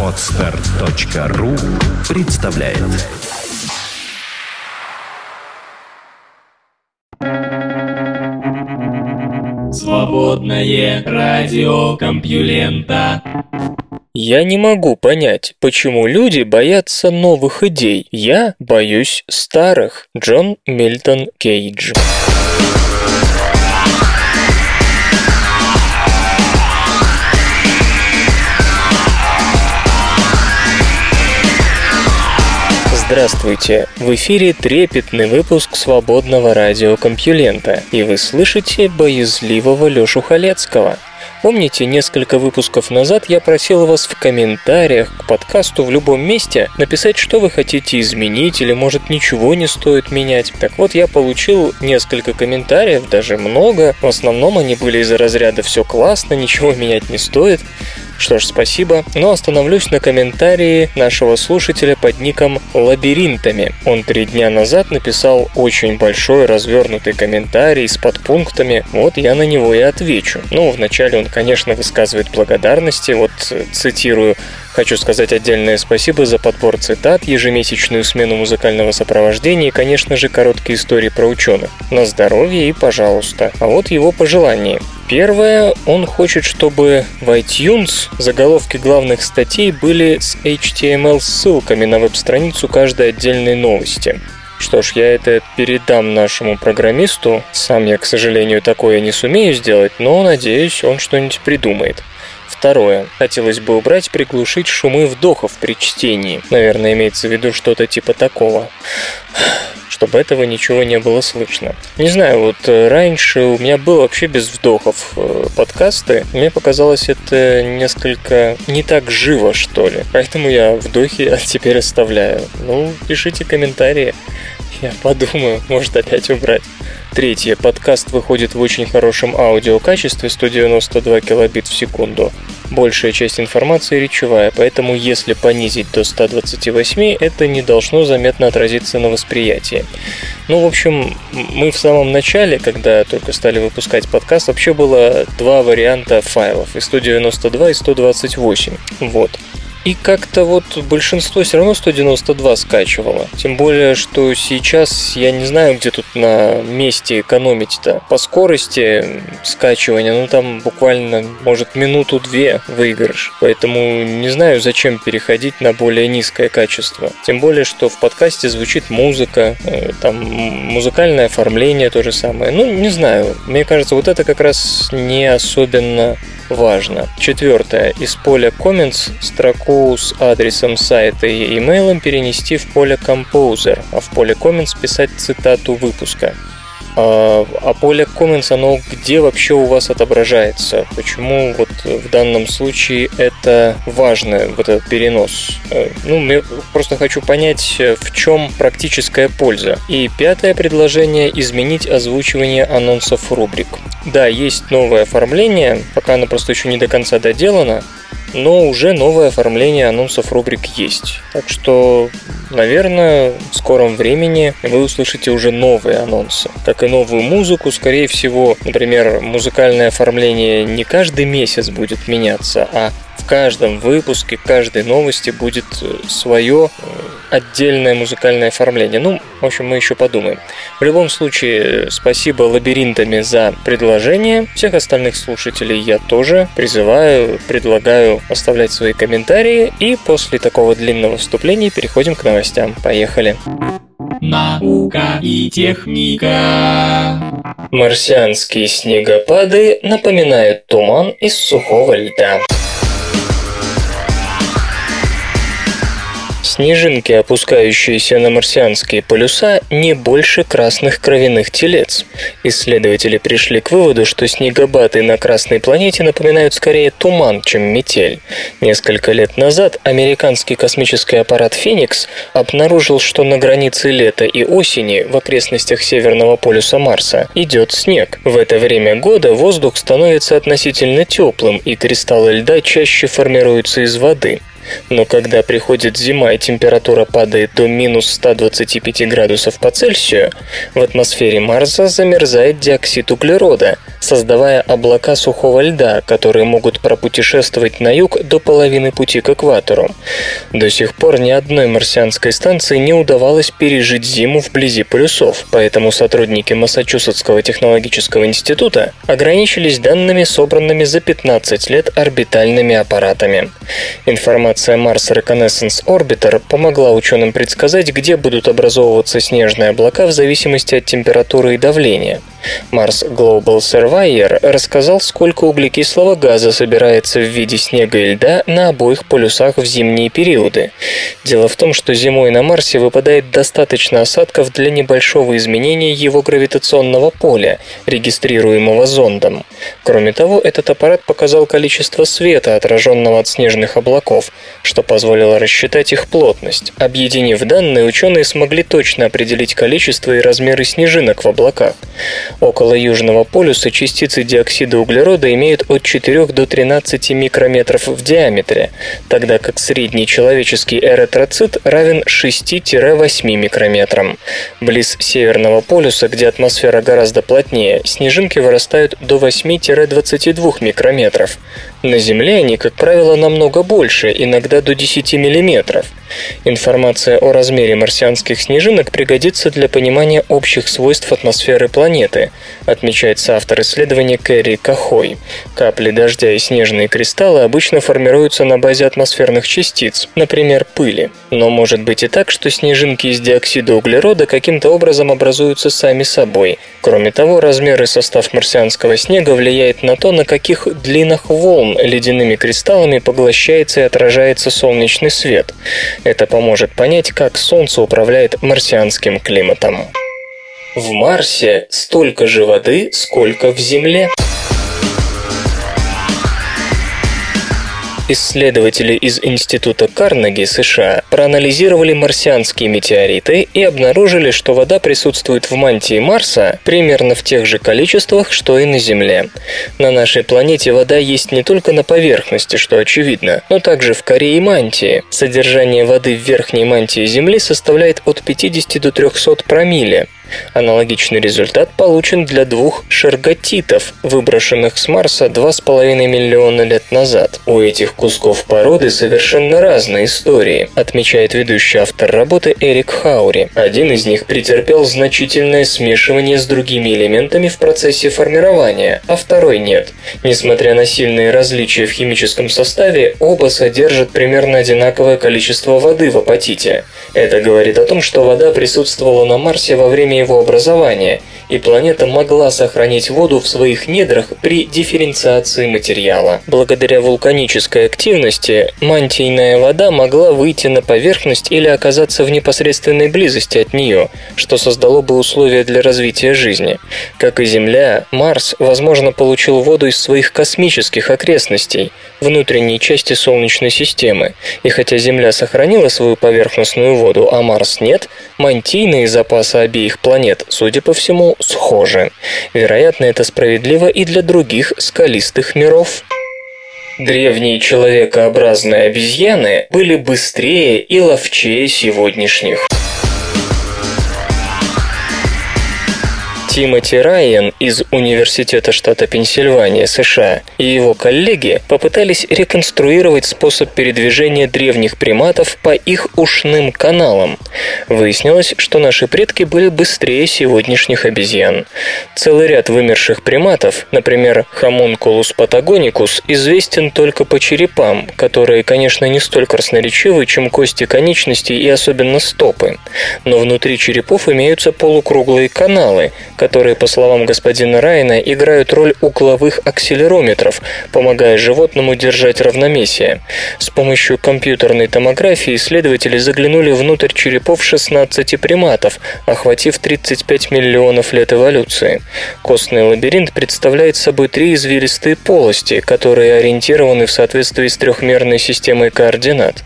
Отстар.ру представляет Свободное радио Компьюлента Я не могу понять, почему люди боятся новых идей. Я боюсь старых. Джон Мильтон Кейдж. Здравствуйте! В эфире трепетный выпуск свободного радиокомпьюлента, и вы слышите боязливого Лёшу Халецкого. Помните, несколько выпусков назад я просил вас в комментариях к подкасту в любом месте написать, что вы хотите изменить или, может, ничего не стоит менять. Так вот, я получил несколько комментариев, даже много. В основном они были из-за разряда «все классно, ничего менять не стоит». Что ж, спасибо, но остановлюсь на комментарии нашего слушателя под ником «Лабиринтами». Он три дня назад написал очень большой развернутый комментарий с подпунктами, вот я на него и отвечу. Ну, вначале он, конечно, высказывает благодарности, вот цитирую Хочу сказать отдельное спасибо за подбор цитат, ежемесячную смену музыкального сопровождения и, конечно же, короткие истории про ученых. На здоровье и пожалуйста. А вот его пожелание. Первое, он хочет, чтобы в iTunes заголовки главных статей были с HTML-ссылками на веб-страницу каждой отдельной новости. Что ж, я это передам нашему программисту. Сам я, к сожалению, такое не сумею сделать, но надеюсь, он что-нибудь придумает. Второе. Хотелось бы убрать, приглушить шумы вдохов при чтении. Наверное, имеется в виду что-то типа такого чтобы этого ничего не было слышно. Не знаю, вот э, раньше у меня было вообще без вдохов э, подкасты. Мне показалось это несколько не так живо, что ли. Поэтому я вдохи теперь оставляю. Ну, пишите комментарии. Я подумаю, может опять убрать. Третье. Подкаст выходит в очень хорошем аудиокачестве 192 килобит в секунду. Большая часть информации речевая, поэтому если понизить до 128, это не должно заметно отразиться на восприятии. Ну, в общем, мы в самом начале, когда только стали выпускать подкаст, вообще было два варианта файлов, и 192, и 128. Вот. И как-то вот большинство все равно 192 скачивало. Тем более, что сейчас я не знаю, где тут на месте экономить-то. По скорости скачивания, ну там буквально, может, минуту-две выигрыш. Поэтому не знаю, зачем переходить на более низкое качество. Тем более, что в подкасте звучит музыка, э, там музыкальное оформление то же самое. Ну, не знаю. Мне кажется, вот это как раз не особенно важно. Четвертое. Из поля Comments строку с адресом сайта и имейлом перенести в поле Composer, а в поле Comments писать цитату выпуска. А, а поле comments, оно где вообще у вас отображается? Почему вот в данном случае это важно, вот этот перенос? Э, ну, я просто хочу понять, в чем практическая польза. И пятое предложение – изменить озвучивание анонсов рубрик. Да, есть новое оформление, пока оно просто еще не до конца доделано, но уже новое оформление анонсов рубрик есть. Так что, наверное, в скором времени вы услышите уже новые анонсы. Как и новую музыку, скорее всего, например, музыкальное оформление не каждый месяц будет меняться, а в каждом выпуске, каждой новости будет э, свое э, отдельное музыкальное оформление. Ну, в общем, мы еще подумаем. В любом случае, спасибо лабиринтами за предложение. Всех остальных слушателей я тоже призываю, предлагаю оставлять свои комментарии. И после такого длинного вступления переходим к новостям. Поехали. Наука и техника. Марсианские снегопады напоминают туман из сухого льда. Снежинки, опускающиеся на марсианские полюса, не больше красных кровяных телец. Исследователи пришли к выводу, что снегопады на Красной планете напоминают скорее туман, чем метель. Несколько лет назад американский космический аппарат «Феникс» обнаружил, что на границе лета и осени в окрестностях Северного полюса Марса идет снег. В это время года воздух становится относительно теплым, и кристаллы льда чаще формируются из воды. Но когда приходит зима и температура падает до минус 125 градусов по Цельсию, в атмосфере Марса замерзает диоксид углерода, создавая облака сухого льда, которые могут пропутешествовать на юг до половины пути к экватору. До сих пор ни одной марсианской станции не удавалось пережить зиму вблизи полюсов, поэтому сотрудники Массачусетского технологического института ограничились данными, собранными за 15 лет орбитальными аппаратами. Информация Mars Reconnaissance Orbiter помогла ученым предсказать, где будут образовываться снежные облака в зависимости от температуры и давления. Mars Global Surveyor рассказал, сколько углекислого газа собирается в виде снега и льда на обоих полюсах в зимние периоды. Дело в том, что зимой на Марсе выпадает достаточно осадков для небольшого изменения его гравитационного поля, регистрируемого зондом. Кроме того, этот аппарат показал количество света, отраженного от снежных облаков, что позволило рассчитать их плотность. Объединив данные, ученые смогли точно определить количество и размеры снежинок в облаках. Около Южного полюса частицы диоксида углерода имеют от 4 до 13 микрометров в диаметре, тогда как средний человеческий эритроцит равен 6-8 микрометрам. Близ Северного полюса, где атмосфера гораздо плотнее, снежинки вырастают до 8-22 микрометров. На Земле они, как правило, намного больше, иногда до 10 миллиметров. Информация о размере марсианских снежинок пригодится для понимания общих свойств атмосферы планеты, отмечает автор исследования Кэрри Кахой. Капли дождя и снежные кристаллы обычно формируются на базе атмосферных частиц, например, пыли. Но может быть и так, что снежинки из диоксида углерода каким-то образом образуются сами собой. Кроме того, размер и состав марсианского снега влияет на то, на каких длинах волн ледяными кристаллами поглощается и отражается солнечный свет. Это поможет понять, как Солнце управляет марсианским климатом. В Марсе столько же воды, сколько в Земле. Исследователи из Института Карнеги США проанализировали марсианские метеориты и обнаружили, что вода присутствует в мантии Марса примерно в тех же количествах, что и на Земле. На нашей планете вода есть не только на поверхности, что очевидно, но также в коре и мантии. Содержание воды в верхней мантии Земли составляет от 50 до 300 промилле. Аналогичный результат получен для двух шерготитов, выброшенных с Марса 2,5 миллиона лет назад. У этих кусков породы совершенно разные истории, отмечает ведущий автор работы Эрик Хаури. Один из них претерпел значительное смешивание с другими элементами в процессе формирования, а второй нет. Несмотря на сильные различия в химическом составе, оба содержат примерно одинаковое количество воды в апатите. Это говорит о том, что вода присутствовала на Марсе во время его образования, и планета могла сохранить воду в своих недрах при дифференциации материала. Благодаря вулканической активности мантийная вода могла выйти на поверхность или оказаться в непосредственной близости от нее, что создало бы условия для развития жизни. Как и Земля, Марс, возможно, получил воду из своих космических окрестностей, внутренней части Солнечной системы, и хотя Земля сохранила свою поверхностную воду, а Марс нет, мантийные запасы обеих планет, судя по всему, схожи. Вероятно, это справедливо и для других скалистых миров. Древние человекообразные обезьяны были быстрее и ловчее сегодняшних. Тимоти Райан из Университета штата Пенсильвания, США, и его коллеги попытались реконструировать способ передвижения древних приматов по их ушным каналам. Выяснилось, что наши предки были быстрее сегодняшних обезьян. Целый ряд вымерших приматов, например, Homunculus patagonicus, известен только по черепам, которые, конечно, не столь красноречивы, чем кости конечностей и особенно стопы. Но внутри черепов имеются полукруглые каналы, которые, по словам господина Райна, играют роль угловых акселерометров, помогая животному держать равновесие. С помощью компьютерной томографии исследователи заглянули внутрь черепов 16 приматов, охватив 35 миллионов лет эволюции. Костный лабиринт представляет собой три извилистые полости, которые ориентированы в соответствии с трехмерной системой координат.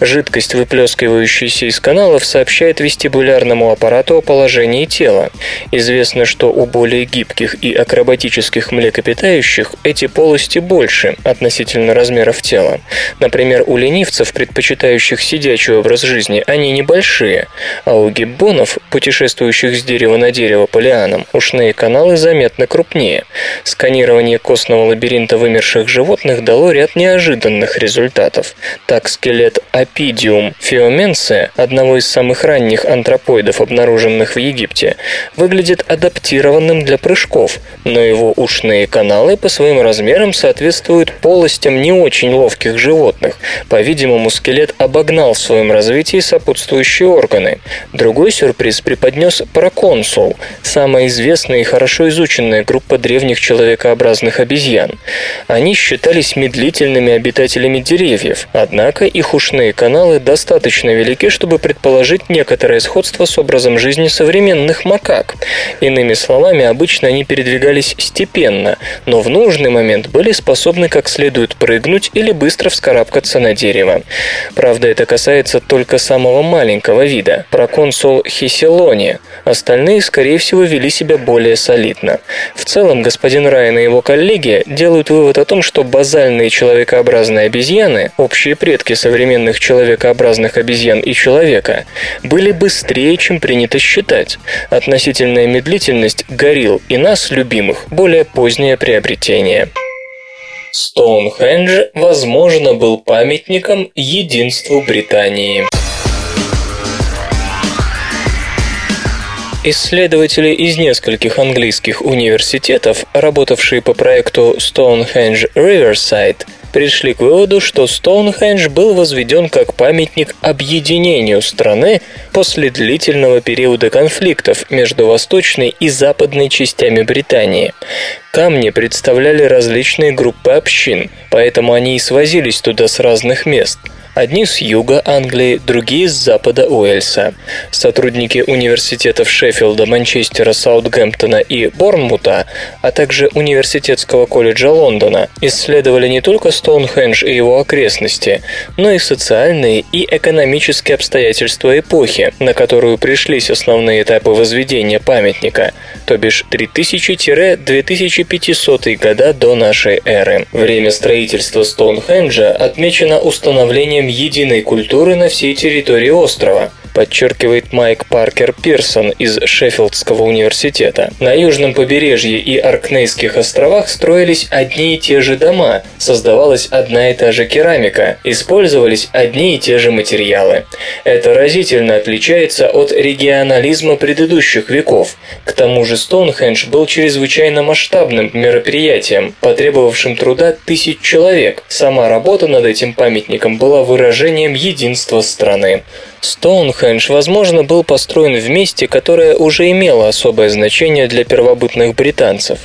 Жидкость, выплескивающаяся из каналов, сообщает вестибулярному аппарату о положении тела. Известно Известно, что у более гибких и акробатических млекопитающих эти полости больше относительно размеров тела. Например, у ленивцев, предпочитающих сидячий образ жизни, они небольшие, а у гиббонов, путешествующих с дерева на дерево по лианам, ушные каналы заметно крупнее. Сканирование костного лабиринта вымерших животных дало ряд неожиданных результатов. Так, скелет Апидиум фиоменсе, одного из самых ранних антропоидов, обнаруженных в Египте, выглядит адаптированным для прыжков, но его ушные каналы по своим размерам соответствуют полостям не очень ловких животных. По-видимому, скелет обогнал в своем развитии сопутствующие органы. Другой сюрприз преподнес проконсул, самая известная и хорошо изученная группа древних человекообразных обезьян. Они считались медлительными обитателями деревьев, однако их ушные каналы достаточно велики, чтобы предположить некоторое сходство с образом жизни современных макак. Иными словами, обычно они передвигались степенно, но в нужный момент были способны как следует прыгнуть или быстро вскарабкаться на дерево. Правда, это касается только самого маленького вида – проконсул хиселони. Остальные, скорее всего, вели себя более солидно. В целом, господин Райан и его коллеги делают вывод о том, что базальные человекообразные обезьяны, общие предки современных человекообразных обезьян и человека, были быстрее, чем принято считать. Относительная медлительность горилл и нас, любимых, более позднее приобретение. Стоунхендж, возможно, был памятником единству Британии. Исследователи из нескольких английских университетов, работавшие по проекту Stonehenge Riverside, пришли к выводу, что Стоунхендж был возведен как памятник объединению страны после длительного периода конфликтов между восточной и западной частями Британии. Камни представляли различные группы общин, поэтому они и свозились туда с разных мест – Одни с юга Англии, другие с запада Уэльса. Сотрудники университетов Шеффилда, Манчестера, Саутгемптона и Борнмута, а также Университетского колледжа Лондона исследовали не только Стоунхендж и его окрестности, но и социальные и экономические обстоятельства эпохи, на которую пришлись основные этапы возведения памятника, то бишь 3000-2500 года до нашей эры. Время строительства Стоунхенджа отмечено установлением единой культуры на всей территории острова – подчеркивает Майк Паркер Пирсон из Шеффилдского университета. На южном побережье и Аркнейских островах строились одни и те же дома, создавалась одна и та же керамика, использовались одни и те же материалы. Это разительно отличается от регионализма предыдущих веков. К тому же Стоунхендж был чрезвычайно масштабным мероприятием, потребовавшим труда тысяч человек. Сама работа над этим памятником была выражением единства страны. Стоунхендж, возможно, был построен в месте, которое уже имело особое значение для первобытных британцев.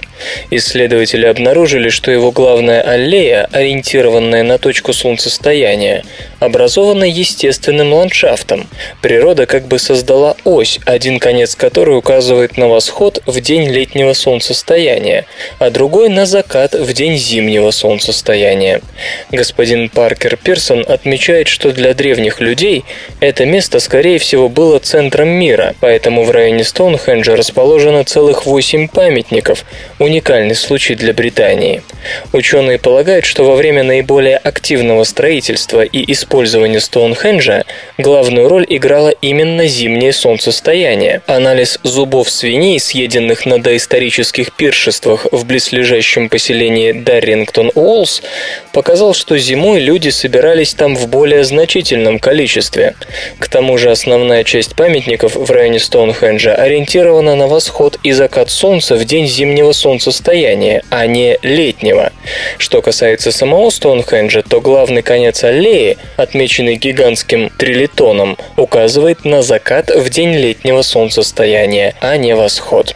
Исследователи обнаружили, что его главная аллея, ориентированная на точку солнцестояния, образована естественным ландшафтом. Природа как бы создала ось, один конец которой указывает на восход в день летнего солнцестояния, а другой на закат в день зимнего солнцестояния. Господин Паркер Пирсон отмечает, что для древних людей это место, скорее всего, было центром мира, поэтому в районе Стоунхенджа расположено целых восемь памятников, уникальный случай для Британии. Ученые полагают, что во время наиболее активного строительства и использования Стоунхенджа главную роль играло именно зимнее солнцестояние. Анализ зубов свиней, съеденных на доисторических пиршествах в близлежащем поселении Даррингтон-Уоллс, показал, что зимой люди собирались там в более значительном количестве. К тому же основная часть памятников в районе Стоунхенджа ориентирована на восход и закат солнца в день зимнего солнцестояния, а не летнего. Что касается самого Стоунхенджа, то главный конец аллеи, отмеченный гигантским трилитоном, указывает на закат в день летнего солнцестояния, а не восход.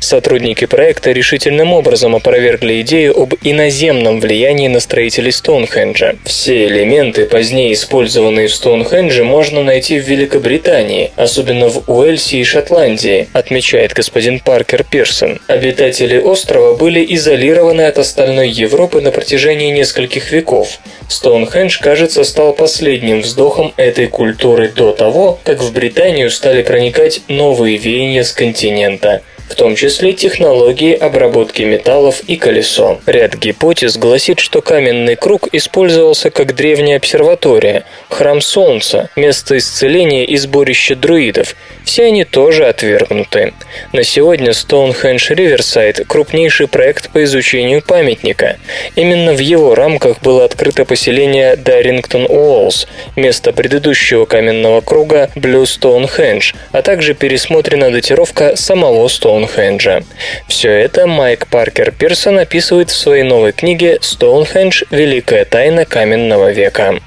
Сотрудники проекта решительным образом опровергли идею об иноземном влиянии на строителей Стоунхенджа. Все элементы, позднее использованные в Стоунхендже, можно найти в Великобритании, особенно в Уэльсе и Шотландии, отмечает господин Паркер Пирсон. Обитатели острова были изолированы от остальной Европы на протяжении нескольких веков. Стоунхендж, кажется, стал последним вздохом этой культуры до того, как в Британию стали проникать новые веяния с континента. в том числе технологии обработки металлов и колесо. Ряд гипотез гласит, что каменный круг использовался как древняя обсерватория, храм Солнца, место исцеления и сборище друидов. Все они тоже отвергнуты. На сегодня Stonehenge Riverside – крупнейший проект по изучению памятника. Именно в его рамках было открыто поселение Даррингтон Уоллс, место предыдущего каменного круга Blue Stonehenge, а также пересмотрена датировка самого Стоунхенджа. Все это Майк Паркер Пирсон описывает в своей новой книге «Стоунхендж. Великая тайна каменного века».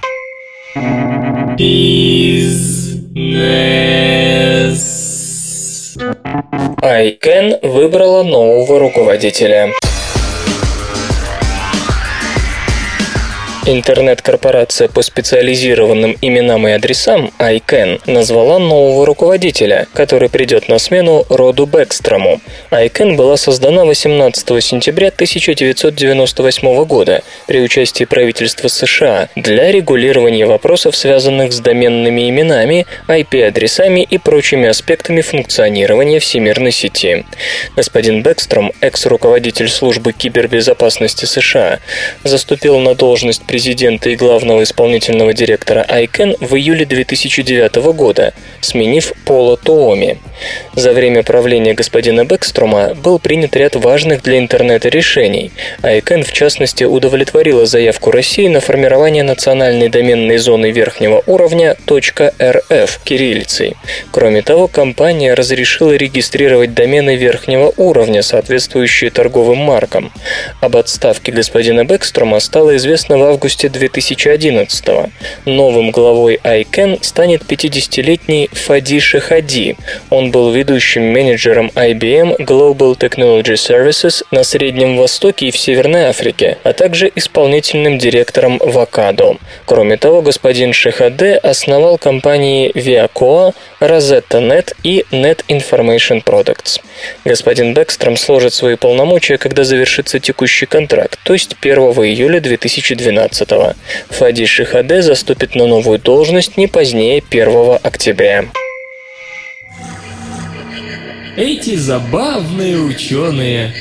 Айкен выбрала нового руководителя. Интернет-корпорация по специализированным именам и адресам ICANN назвала нового руководителя, который придет на смену Роду Бэкстрому. ICANN была создана 18 сентября 1998 года при участии правительства США для регулирования вопросов, связанных с доменными именами, IP-адресами и прочими аспектами функционирования всемирной сети. Господин Бэкстром, экс-руководитель службы кибербезопасности США, заступил на должность президента и главного исполнительного директора ICANN в июле 2009 года, сменив Пола Тооми. За время правления господина Бэкстрома был принят ряд важных для интернета решений. ICANN, в частности, удовлетворила заявку России на формирование национальной доменной зоны верхнего уровня .rf кириллицей. Кроме того, компания разрешила регистрировать домены верхнего уровня, соответствующие торговым маркам. Об отставке господина Бэкстрома стало известно в августе августе 2011 -го. Новым главой ICANN станет 50-летний Фади Шахади. Он был ведущим менеджером IBM Global Technology Services на Среднем Востоке и в Северной Африке, а также исполнительным директором Вакадо. Кроме того, господин Шахаде основал компании Viacoa, Rosetta Net и Net Information Products. Господин Бэкстром сложит свои полномочия, когда завершится текущий контракт, то есть 1 июля 2012 2017 Фади Шихаде заступит на новую должность не позднее 1 октября. Эти забавные ученые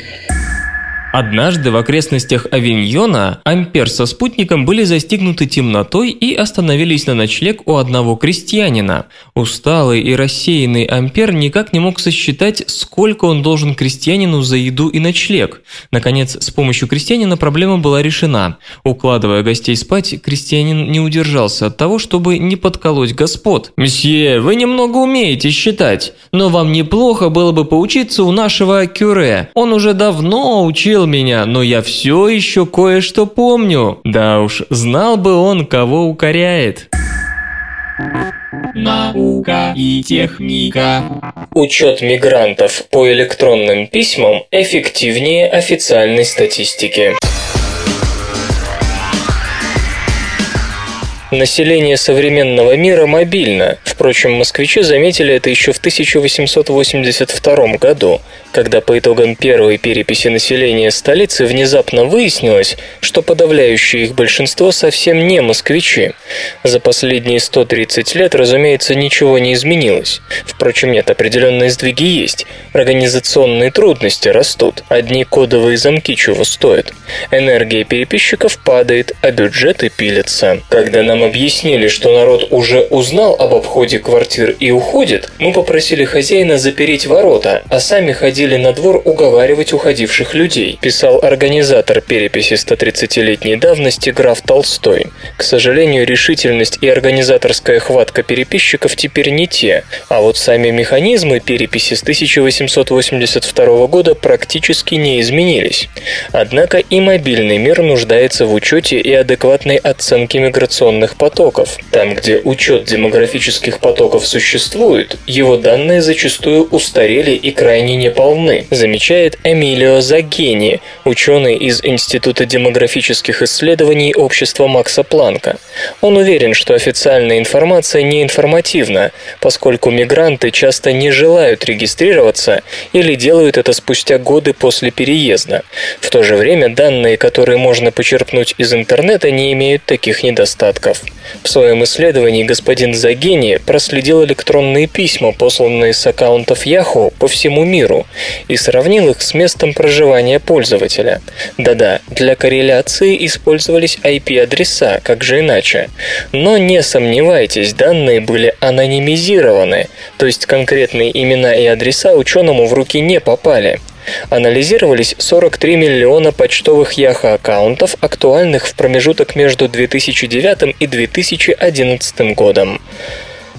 Однажды в окрестностях Авиньона Ампер со спутником были застигнуты темнотой и остановились на ночлег у одного крестьянина. Усталый и рассеянный Ампер никак не мог сосчитать, сколько он должен крестьянину за еду и ночлег. Наконец, с помощью крестьянина проблема была решена. Укладывая гостей спать, крестьянин не удержался от того, чтобы не подколоть господ. «Мсье, вы немного умеете считать, но вам неплохо было бы поучиться у нашего кюре. Он уже давно учил обидел меня, но я все еще кое-что помню. Да уж, знал бы он, кого укоряет. Наука и техника. Учет мигрантов по электронным письмам эффективнее официальной статистики. Население современного мира мобильно. Впрочем, москвичи заметили это еще в 1882 году, когда по итогам первой переписи населения столицы внезапно выяснилось, что подавляющее их большинство совсем не москвичи. За последние 130 лет, разумеется, ничего не изменилось. Впрочем, нет, определенные сдвиги есть. Организационные трудности растут. Одни кодовые замки чего стоят. Энергия переписчиков падает, а бюджеты пилятся. Когда нам объяснили, что народ уже узнал об обходе квартир и уходит, мы попросили хозяина запереть ворота, а сами ходили на двор уговаривать уходивших людей, писал организатор переписи 130-летней давности граф Толстой. К сожалению, решительность и организаторская хватка переписчиков теперь не те, а вот сами механизмы переписи с 1882 года практически не изменились. Однако и мобильный мир нуждается в учете и адекватной оценке миграционных демографических потоков. Там, где учет демографических потоков существует, его данные зачастую устарели и крайне неполны, замечает Эмилио Загени, ученый из Института демографических исследований общества Макса Планка. Он уверен, что официальная информация не информативна, поскольку мигранты часто не желают регистрироваться или делают это спустя годы после переезда. В то же время данные, которые можно почерпнуть из интернета, не имеют таких недостатков. В своем исследовании господин Загени проследил электронные письма, посланные с аккаунтов Yahoo по всему миру, и сравнил их с местом проживания пользователя. Да-да, для корреляции использовались IP-адреса, как же иначе. Но не сомневайтесь, данные были анонимизированы, то есть конкретные имена и адреса ученому в руки не попали. Анализировались 43 миллиона почтовых Яха-аккаунтов, актуальных в промежуток между 2009 и 2011 годом.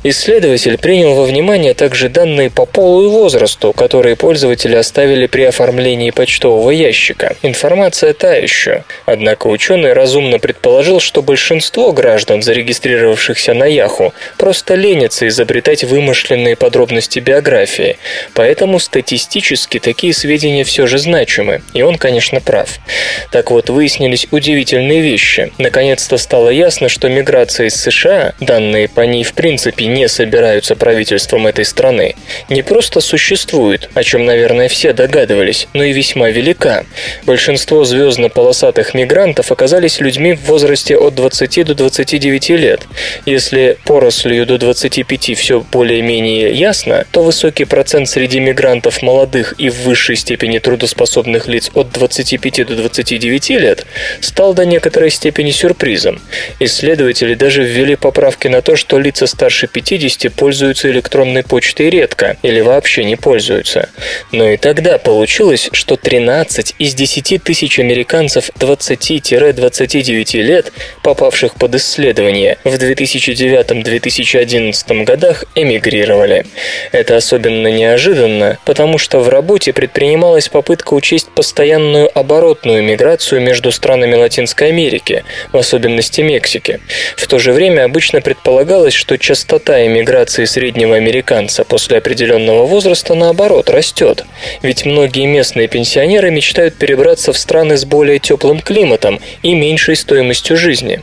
Исследователь принял во внимание также данные по полу и возрасту, которые пользователи оставили при оформлении почтового ящика. Информация та еще. Однако ученый разумно предположил, что большинство граждан, зарегистрировавшихся на Яху, просто ленятся изобретать вымышленные подробности биографии. Поэтому статистически такие сведения все же значимы. И он, конечно, прав. Так вот, выяснились удивительные вещи. Наконец-то стало ясно, что миграция из США, данные по ней в принципе не собираются правительством этой страны, не просто существует, о чем, наверное, все догадывались, но и весьма велика. Большинство звездно-полосатых мигрантов оказались людьми в возрасте от 20 до 29 лет. Если порослью до 25 все более-менее ясно, то высокий процент среди мигрантов молодых и в высшей степени трудоспособных лиц от 25 до 29 лет стал до некоторой степени сюрпризом. Исследователи даже ввели поправки на то, что лица старше 50 50 пользуются электронной почтой редко или вообще не пользуются. Но и тогда получилось, что 13 из 10 тысяч американцев 20-29 лет, попавших под исследование, в 2009-2011 годах эмигрировали. Это особенно неожиданно, потому что в работе предпринималась попытка учесть постоянную оборотную миграцию между странами Латинской Америки, в особенности Мексики. В то же время обычно предполагалось, что частота эмиграции среднего американца после определенного возраста, наоборот, растет. Ведь многие местные пенсионеры мечтают перебраться в страны с более теплым климатом и меньшей стоимостью жизни.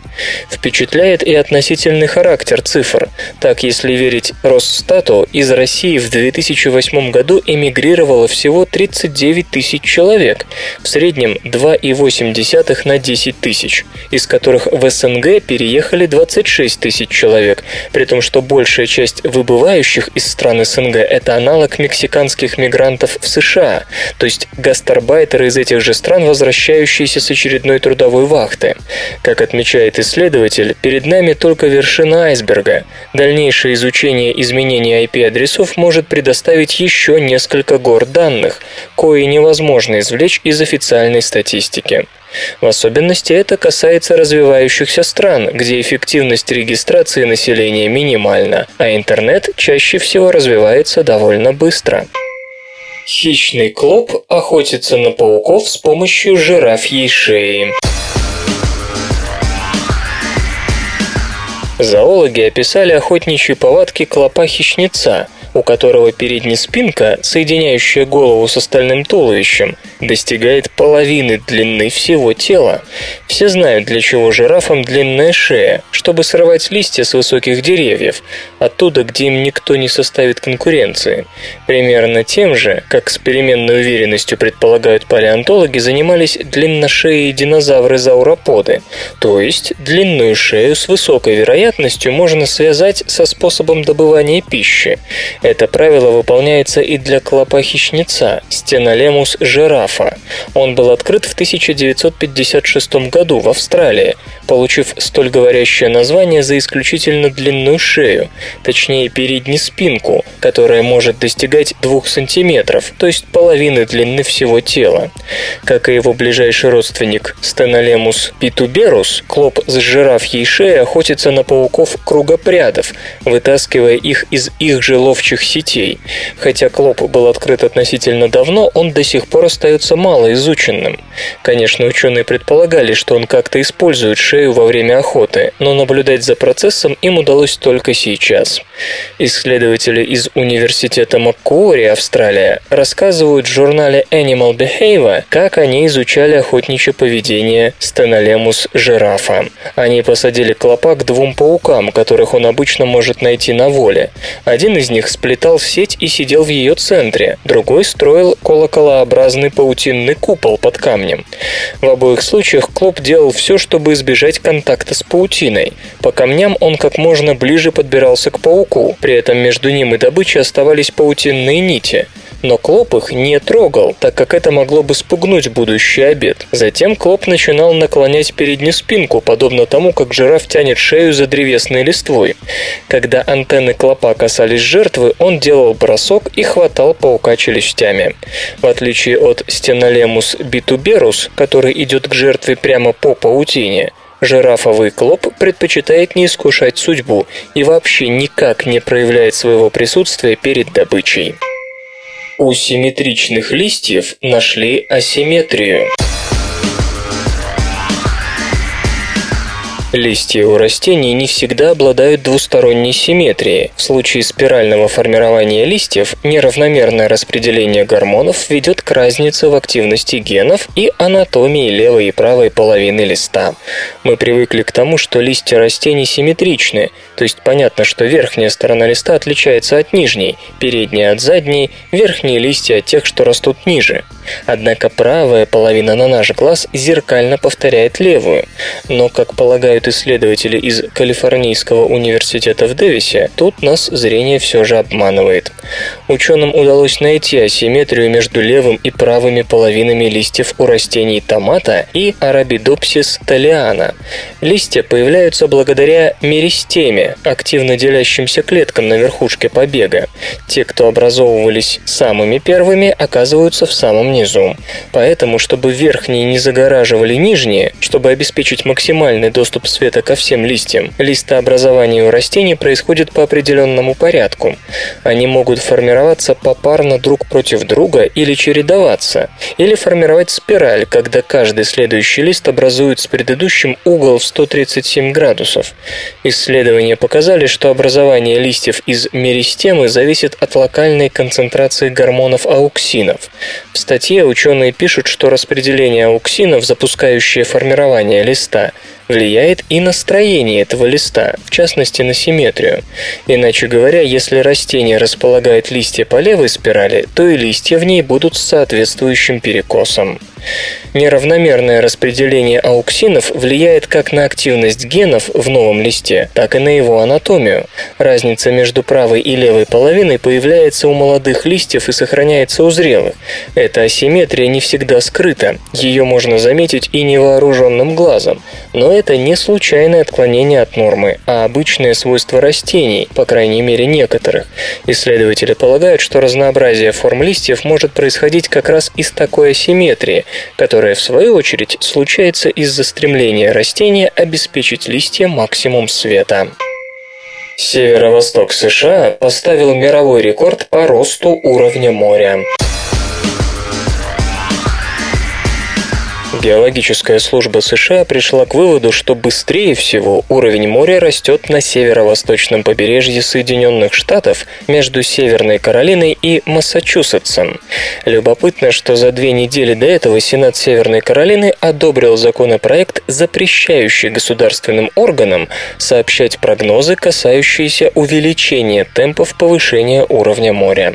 Впечатляет и относительный характер цифр. Так, если верить Росстату, из России в 2008 году эмигрировало всего 39 тысяч человек, в среднем 2,8 на 10 тысяч, из которых в СНГ переехали 26 тысяч человек, при том, что большая часть выбывающих из стран СНГ – это аналог мексиканских мигрантов в США, то есть гастарбайтеры из этих же стран, возвращающиеся с очередной трудовой вахты. Как отмечает исследователь, перед нами только вершина айсберга. Дальнейшее изучение изменений IP-адресов может предоставить еще несколько гор данных, кои невозможно извлечь из официальной статистики. В особенности это касается развивающихся стран, где эффективность регистрации населения минимальна, а интернет чаще всего развивается довольно быстро. Хищный клоп охотится на пауков с помощью жирафьей шеи. Зоологи описали охотничьи повадки клопа-хищнеца – у которого передняя спинка, соединяющая голову с остальным туловищем, достигает половины длины всего тела. Все знают, для чего жирафам длинная шея, чтобы срывать листья с высоких деревьев, оттуда, где им никто не составит конкуренции. Примерно тем же, как с переменной уверенностью предполагают палеонтологи, занимались длинношеи динозавры-зауроподы, то есть длинную шею с высокой вероятностью можно связать со способом добывания пищи. Это правило выполняется и для клопа-хищнеца стенолемус жирафа. Он был открыт в 1956 году в Австралии, получив столь говорящее название за исключительно длинную шею, точнее переднюю спинку, которая может достигать 2 сантиметров, то есть половины длины всего тела. Как и его ближайший родственник стенолемус питуберус, клоп с жирафьей шеей охотится на пауков кругопрядов, вытаскивая их из их же ловчих рабочих сетей. Хотя Клоп был открыт относительно давно, он до сих пор остается мало изученным. Конечно, ученые предполагали, что он как-то использует шею во время охоты, но наблюдать за процессом им удалось только сейчас. Исследователи из Университета Маккуори, Австралия, рассказывают в журнале Animal Behavior, как они изучали охотничье поведение стенолемус жирафа. Они посадили клопа к двум паукам, которых он обычно может найти на воле. Один из них сплетал сеть и сидел в ее центре, другой строил колоколообразный паутинный купол под камнем. В обоих случаях Клоп делал все, чтобы избежать контакта с паутиной. По камням он как можно ближе подбирался к пауку, при этом между ним и добычей оставались паутинные нити но Клоп их не трогал, так как это могло бы спугнуть будущий обед. Затем Клоп начинал наклонять переднюю спинку, подобно тому, как жираф тянет шею за древесной листвой. Когда антенны Клопа касались жертвы, он делал бросок и хватал паука челюстями. В отличие от стенолемус битуберус, который идет к жертве прямо по паутине, Жирафовый клоп предпочитает не искушать судьбу и вообще никак не проявляет своего присутствия перед добычей. У симметричных листьев нашли асимметрию. Листья у растений не всегда обладают двусторонней симметрией. В случае спирального формирования листьев неравномерное распределение гормонов ведет к разнице в активности генов и анатомии левой и правой половины листа. Мы привыкли к тому, что листья растений симметричны, то есть понятно, что верхняя сторона листа отличается от нижней, передняя от задней, верхние листья от тех, что растут ниже. Однако правая половина на наш глаз зеркально повторяет левую. Но, как полагают исследователи из Калифорнийского университета в Дэвисе, тут нас зрение все же обманывает. Ученым удалось найти асимметрию между левым и правыми половинами листьев у растений томата и арабидопсис талиана. Листья появляются благодаря меристеме, активно делящимся клеткам на верхушке побега. Те, кто образовывались самыми первыми, оказываются в самом низу. Поэтому, чтобы верхние не загораживали нижние, чтобы обеспечить максимальный доступ света ко всем листьям. Листообразование у растений происходит по определенному порядку. Они могут формироваться попарно друг против друга или чередоваться, или формировать спираль, когда каждый следующий лист образует с предыдущим угол в 137 градусов. Исследования показали, что образование листьев из меристемы зависит от локальной концентрации гормонов ауксинов. В статье ученые пишут, что распределение ауксинов, запускающее формирование листа, влияет и на строение этого листа, в частности на симметрию. Иначе говоря, если растение располагает листья по левой спирали, то и листья в ней будут с соответствующим перекосом. Неравномерное распределение ауксинов влияет как на активность генов в новом листе, так и на его анатомию. Разница между правой и левой половиной появляется у молодых листьев и сохраняется у зрелых. Эта асимметрия не всегда скрыта, ее можно заметить и невооруженным глазом. Но это не случайное отклонение от нормы, а обычное свойство растений, по крайней мере некоторых. Исследователи полагают, что разнообразие форм листьев может происходить как раз из такой асимметрии, которое в свою очередь случается из-за стремления растения обеспечить листьям максимум света. Северо-восток США поставил мировой рекорд по росту уровня моря. Геологическая служба США пришла к выводу, что быстрее всего уровень моря растет на северо-восточном побережье Соединенных Штатов между Северной Каролиной и Массачусетсом. Любопытно, что за две недели до этого Сенат Северной Каролины одобрил законопроект, запрещающий государственным органам сообщать прогнозы, касающиеся увеличения темпов повышения уровня моря.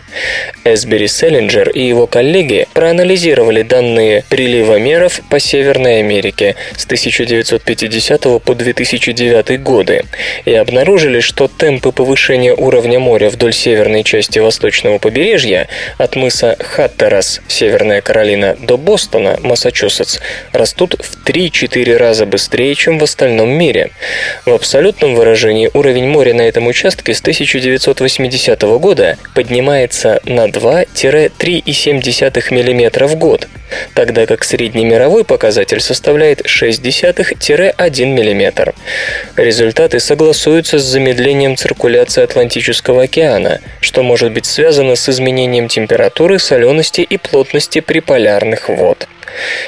Эсбери Селлинджер и его коллеги проанализировали данные приливомеров по Северной Америке с 1950 по 2009 годы и обнаружили, что темпы повышения уровня моря вдоль северной части восточного побережья от мыса Хаттерас, Северная Каролина, до Бостона, Массачусетс, растут в 3-4 раза быстрее, чем в остальном мире. В абсолютном выражении уровень моря на этом участке с 1980 года поднимается на 2-3,7 мм в год, тогда как среднемировой показатель составляет 0,6-1 мм. Результаты согласуются с замедлением циркуляции Атлантического океана, что может быть связано с изменением температуры, солености и плотности приполярных вод.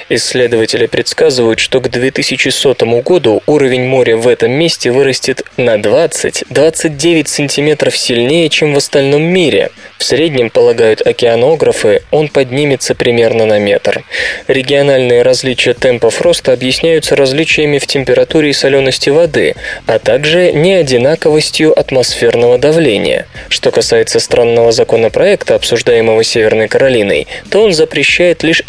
Исследователи предсказывают, что к 2100 году уровень моря в этом месте вырастет на 20-29 сантиметров сильнее, чем в остальном мире. В среднем, полагают океанографы, он поднимется примерно на метр. Региональные различия темпов роста объясняются различиями в температуре и солености воды, а также неодинаковостью атмосферного давления. Что касается странного законопроекта, обсуждаемого Северной Каролиной, то он запрещает лишь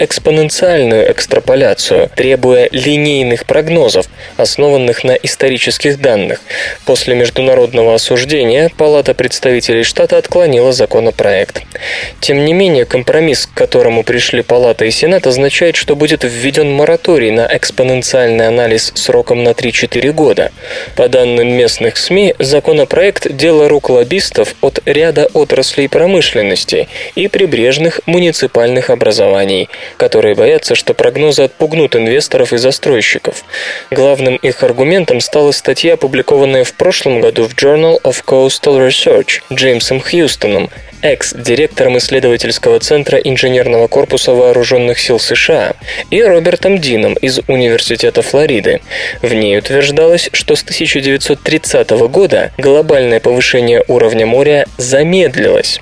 экспоненциальную экстраполяцию, требуя линейных прогнозов, основанных на исторических данных. После международного осуждения Палата представителей штата отклонила законопроект. Тем не менее, компромисс, к которому пришли Палата и Сенат, означает, что будет введен мораторий на экспоненциальный анализ сроком на 3-4 года. По данным местных СМИ, законопроект – дело рук лоббистов от ряда отраслей промышленности и прибрежных муниципальных образований, которые боятся, что прогнозы отпугнут инвесторов и застройщиков. Главным их аргументом стала статья, опубликованная в прошлом году в Journal of Coastal Research Джеймсом Хьюстоном, экс-директором исследовательского центра инженерного корпуса вооруженных сил США, и Робертом Дином из Университета Флориды. В ней утверждалось, что с 1930 года глобальное повышение уровня моря замедлилось.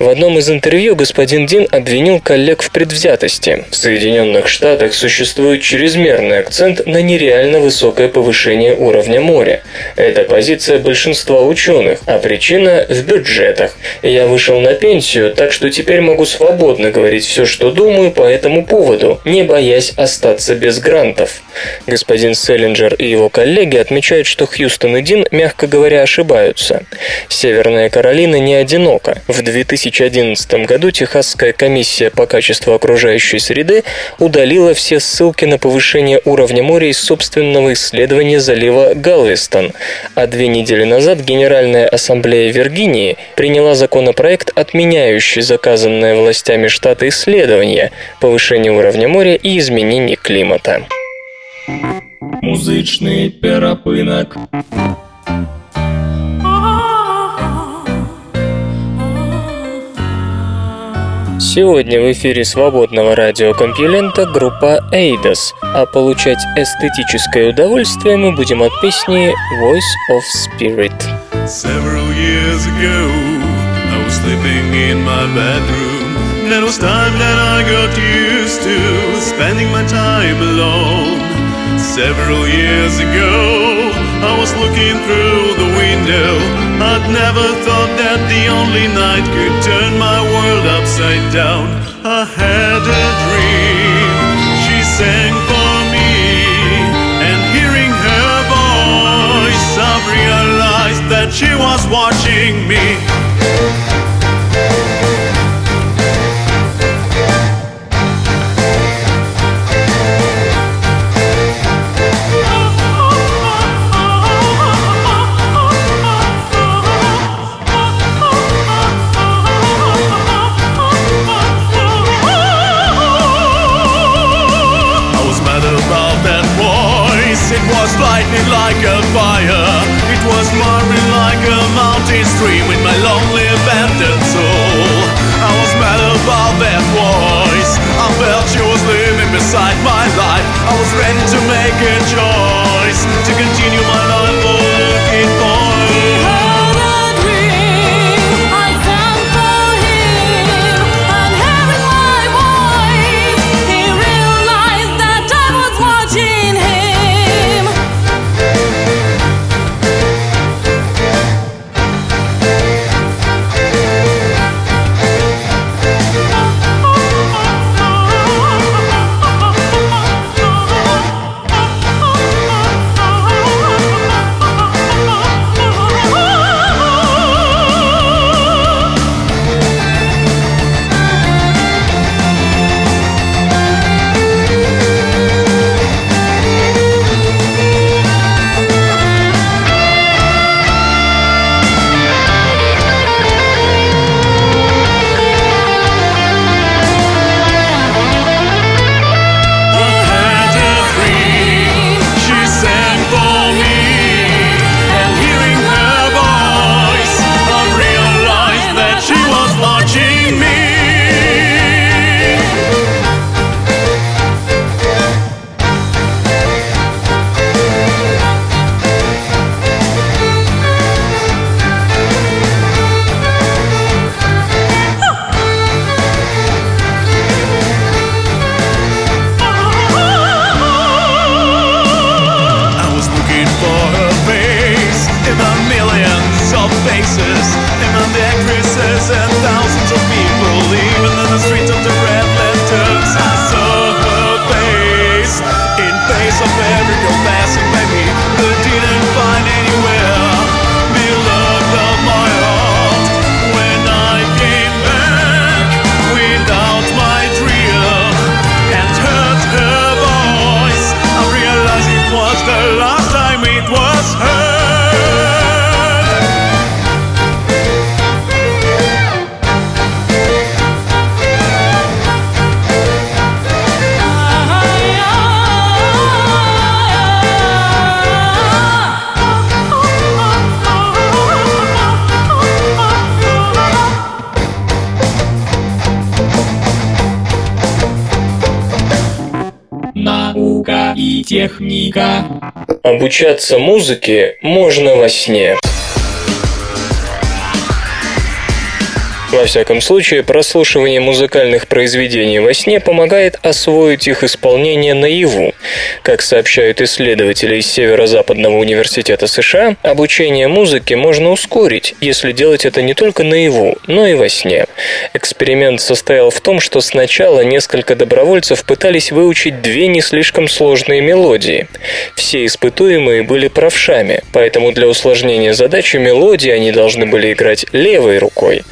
В одном из интервью господин Дин обвинил коллег в предвзятости. В Соединенных Штатах существует чрезмерный акцент на нереально высокое повышение уровня моря. Это позиция большинства ученых, а причина в бюджетах. Я вышел на пенсию, так что теперь могу свободно говорить все, что думаю по этому поводу, не боясь остаться без грантов. Господин Селлинджер и его коллеги отмечают, что Хьюстон и Дин, мягко говоря, ошибаются. Северная Каролина не одинока. В 2011 году Техасская комиссия по качеству окружающей среды удалила все ссылки на повышение уровня моря из собственного исследования залива Галвестон, а две недели назад Генеральная ассамблея Виргинии приняла законопроект проект, отменяющий заказанное властями штата исследования повышения уровня моря и изменения климата. Музычный перапынок. Сегодня в эфире свободного радиокомпьюлента группа Eidos, а получать эстетическое удовольствие мы будем от песни Voice of Spirit. Several years ago sleeping in my bedroom. That was time that I got used to spending my time alone. Several years ago, I was looking through the window. I'd never thought that the only night could turn my world upside down. I had a dream, she sang for me, and hearing her voice, I realized that she was watching me. Lightning like a fire. It was roaring like a mountain stream in Обучаться музыке можно во сне. Во всяком случае, прослушивание музыкальных произведений во сне помогает освоить их исполнение наяву. Как сообщают исследователи из Северо-Западного университета США, обучение музыке можно ускорить, если делать это не только наяву, но и во сне. Эксперимент состоял в том, что сначала несколько добровольцев пытались выучить две не слишком сложные мелодии. Все испытуемые были правшами, поэтому для усложнения задачи мелодии они должны были играть левой рукой.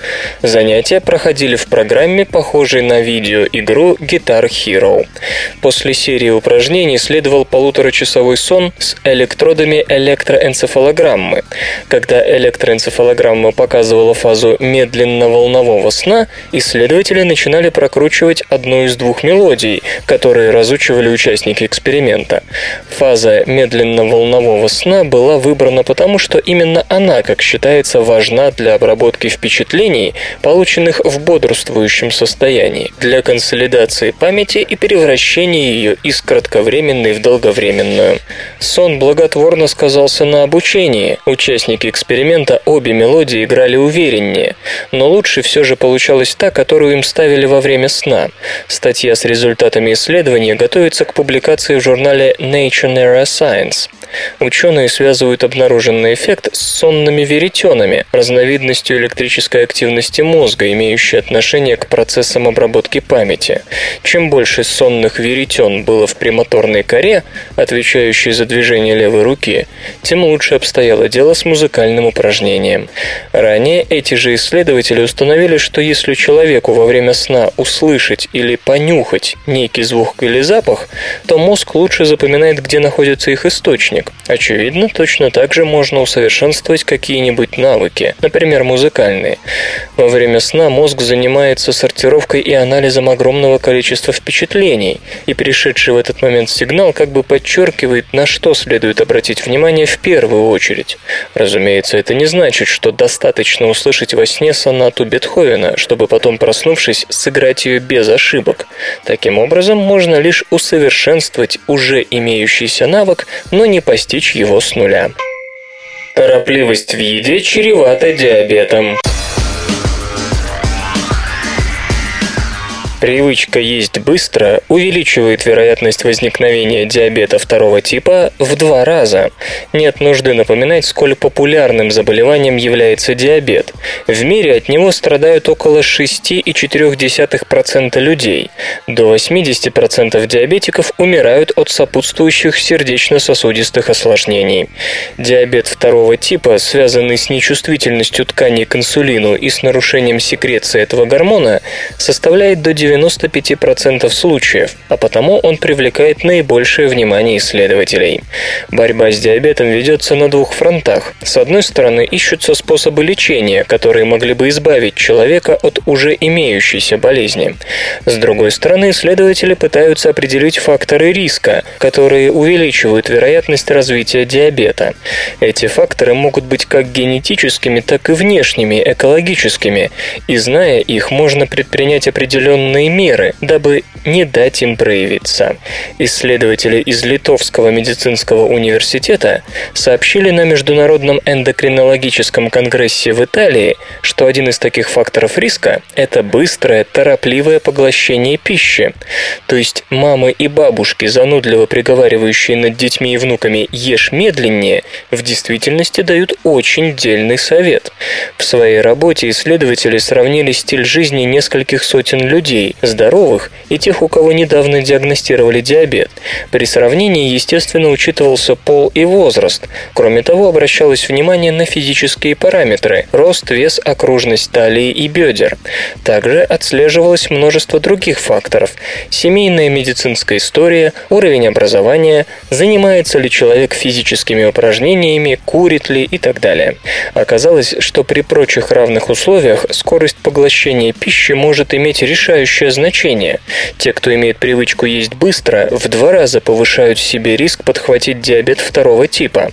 Занятия проходили в программе, похожей на видеоигру Guitar Hero. После серии упражнений следовал полуторачасовой сон с электродами электроэнцефалограммы. Когда электроэнцефалограмма показывала фазу медленно-волнового сна, исследователи начинали прокручивать одну из двух мелодий, которые разучивали участники эксперимента. Фаза медленно-волнового сна была выбрана потому, что именно она, как считается, важна для обработки впечатлений, полученных в бодрствующем состоянии, для консолидации памяти и превращения ее из кратковременной в долговременную. Сон благотворно сказался на обучении. Участники эксперимента обе мелодии играли увереннее, но лучше все же получалась та, которую им ставили во время сна. Статья с результатами исследования готовится к публикации в журнале Nature Neuroscience. Ученые связывают обнаруженный эффект с сонными веретенами, разновидностью электрической активности мозга, имеющей отношение к процессам обработки памяти. Чем больше сонных веретен было в премоторной коре, отвечающей за движение левой руки, тем лучше обстояло дело с музыкальным упражнением. Ранее эти же исследователи установили, что если человеку во время сна услышать или понюхать некий звук или запах, то мозг лучше запоминает, где находится их источник. Очевидно, точно так же можно усовершенствовать какие-нибудь навыки, например, музыкальные. Во время сна мозг занимается сортировкой и анализом огромного количества впечатлений, и пришедший в этот момент сигнал как бы подчеркивает, на что следует обратить внимание в первую очередь. Разумеется, это не значит, что достаточно услышать во сне сонату Бетховена, чтобы потом, проснувшись, сыграть ее без ошибок. Таким образом, можно лишь усовершенствовать уже имеющийся навык, но не постичь его с нуля. Торопливость в еде чревата диабетом. Привычка есть быстро увеличивает вероятность возникновения диабета второго типа в два раза. Нет нужды напоминать, сколь популярным заболеванием является диабет. В мире от него страдают около 6,4% людей. До 80% диабетиков умирают от сопутствующих сердечно-сосудистых осложнений. Диабет второго типа, связанный с нечувствительностью тканей к инсулину и с нарушением секреции этого гормона, составляет до 95% случаев, а потому он привлекает наибольшее внимание исследователей. Борьба с диабетом ведется на двух фронтах. С одной стороны, ищутся способы лечения, которые могли бы избавить человека от уже имеющейся болезни. С другой стороны, исследователи пытаются определить факторы риска, которые увеличивают вероятность развития диабета. Эти факторы могут быть как генетическими, так и внешними, экологическими, и зная их, можно предпринять определенные необходимые меры, дабы не дать им проявиться. Исследователи из Литовского медицинского университета сообщили на Международном эндокринологическом конгрессе в Италии, что один из таких факторов риска – это быстрое, торопливое поглощение пищи. То есть мамы и бабушки, занудливо приговаривающие над детьми и внуками «ешь медленнее», в действительности дают очень дельный совет. В своей работе исследователи сравнили стиль жизни нескольких сотен людей, здоровых и тех, у кого недавно диагностировали диабет. При сравнении, естественно, учитывался пол и возраст. Кроме того, обращалось внимание на физические параметры – рост, вес, окружность талии и бедер. Также отслеживалось множество других факторов – семейная медицинская история, уровень образования, занимается ли человек физическими упражнениями, курит ли и так далее. Оказалось, что при прочих равных условиях скорость поглощения пищи может иметь решающее значение. Те, кто имеет привычку есть быстро, в два раза повышают себе риск подхватить диабет второго типа.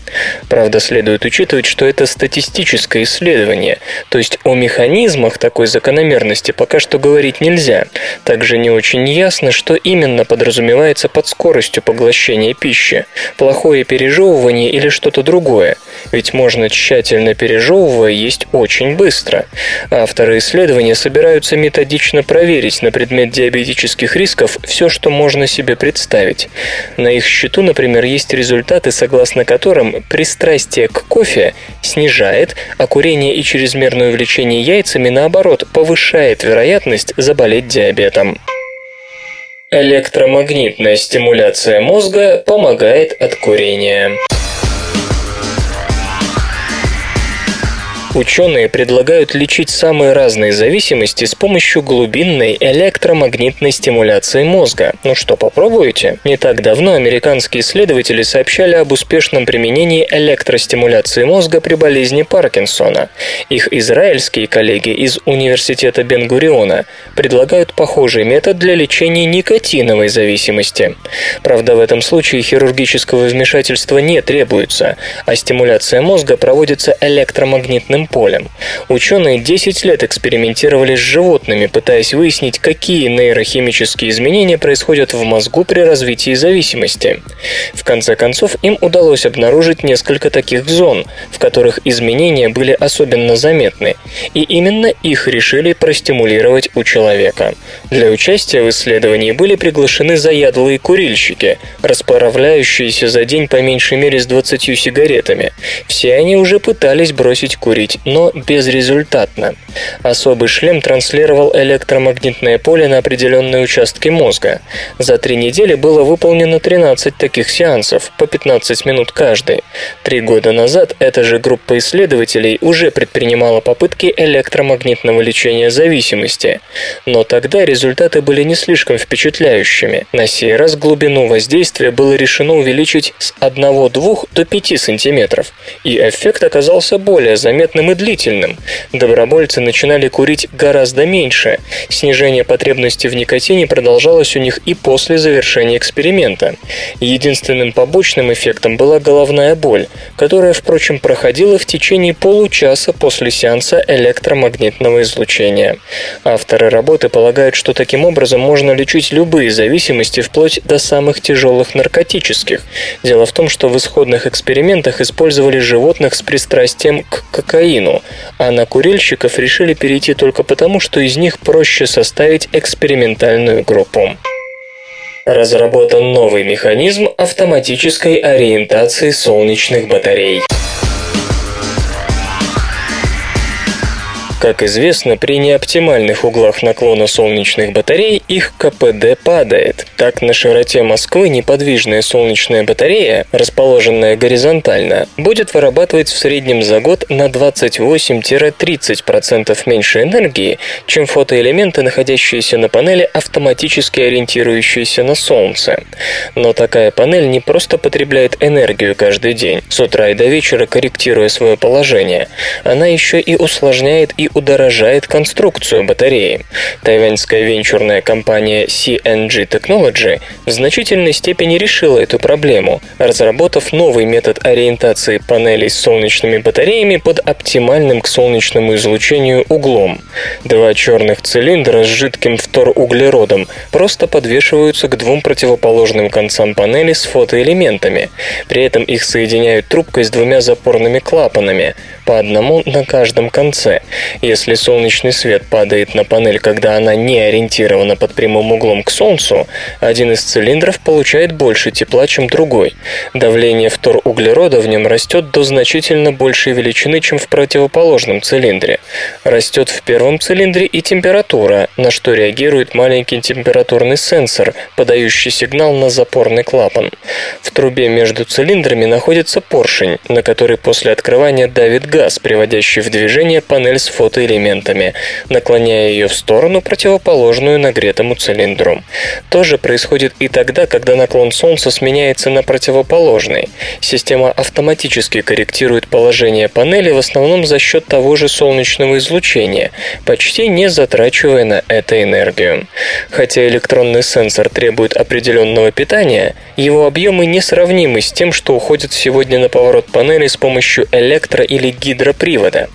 Правда, следует учитывать, что это статистическое исследование, то есть о механизмах такой закономерности пока что говорить нельзя. Также не очень ясно, что именно подразумевается под скоростью поглощения пищи – плохое пережевывание или что-то другое, ведь можно тщательно пережевывая есть очень быстро. Авторы исследования собираются методично проверить на предмет диабетических рисков все, что можно себе представить. На их счету, например, есть результаты, согласно которым пристрастие к кофе снижает, а курение и чрезмерное увлечение яйцами, наоборот, повышает вероятность заболеть диабетом. Электромагнитная стимуляция мозга помогает от курения. Ученые предлагают лечить самые разные зависимости с помощью глубинной электромагнитной стимуляции мозга. Ну что, попробуете? Не так давно американские исследователи сообщали об успешном применении электростимуляции мозга при болезни Паркинсона. Их израильские коллеги из Университета Бен-Гуриона предлагают похожий метод для лечения никотиновой зависимости. Правда, в этом случае хирургического вмешательства не требуется, а стимуляция мозга проводится электромагнитным магнитным полем. Ученые 10 лет экспериментировали с животными, пытаясь выяснить, какие нейрохимические изменения происходят в мозгу при развитии зависимости. В конце концов, им удалось обнаружить несколько таких зон, в которых изменения были особенно заметны, и именно их решили простимулировать у человека. Для участия в исследовании были приглашены заядлые курильщики, расправляющиеся за день по меньшей мере с 20 сигаретами. Все они уже пытались бросить курить курить, но безрезультатно. Особый шлем транслировал электромагнитное поле на определенные участки мозга. За три недели было выполнено 13 таких сеансов, по 15 минут каждый. Три года назад эта же группа исследователей уже предпринимала попытки электромагнитного лечения зависимости. Но тогда результаты были не слишком впечатляющими. На сей раз глубину воздействия было решено увеличить с 1-2 до 5 сантиметров, и эффект оказался более заметным заметным и длительным. Добровольцы начинали курить гораздо меньше. Снижение потребности в никотине продолжалось у них и после завершения эксперимента. Единственным побочным эффектом была головная боль, которая, впрочем, проходила в течение получаса после сеанса электромагнитного излучения. Авторы работы полагают, что таким образом можно лечить любые зависимости вплоть до самых тяжелых наркотических. Дело в том, что в исходных экспериментах использовали животных с пристрастием к кокаину кокаину, а на курильщиков решили перейти только потому, что из них проще составить экспериментальную группу. Разработан новый механизм автоматической ориентации солнечных батарей. Как известно, при неоптимальных углах наклона солнечных батарей их КПД падает. Так, на широте Москвы неподвижная солнечная батарея, расположенная горизонтально, будет вырабатывать в среднем за год на 28-30% меньше энергии, чем фотоэлементы, находящиеся на панели, автоматически ориентирующиеся на Солнце. Но такая панель не просто потребляет энергию каждый день, с утра и до вечера корректируя свое положение, она еще и усложняет и удорожает конструкцию батареи. Тайваньская венчурная компания CNG Technology в значительной степени решила эту проблему, разработав новый метод ориентации панелей с солнечными батареями под оптимальным к солнечному излучению углом. Два черных цилиндра с жидким вторуглеродом просто подвешиваются к двум противоположным концам панели с фотоэлементами. При этом их соединяют трубкой с двумя запорными клапанами, по одному на каждом конце. Если солнечный свет падает на панель, когда она не ориентирована под прямым углом к Солнцу, один из цилиндров получает больше тепла, чем другой. Давление вторуглерода в нем растет до значительно большей величины, чем в противоположном цилиндре. Растет в первом цилиндре и температура, на что реагирует маленький температурный сенсор, подающий сигнал на запорный клапан. В трубе между цилиндрами находится поршень, на который после открывания давит газ приводящий в движение панель с фотоэлементами, наклоняя ее в сторону, противоположную нагретому цилиндру. То же происходит и тогда, когда наклон Солнца сменяется на противоположный. Система автоматически корректирует положение панели в основном за счет того же солнечного излучения, почти не затрачивая на это энергию. Хотя электронный сенсор требует определенного питания, его объемы несравнимы с тем, что уходит сегодня на поворот панели с помощью электро- или гидропривода.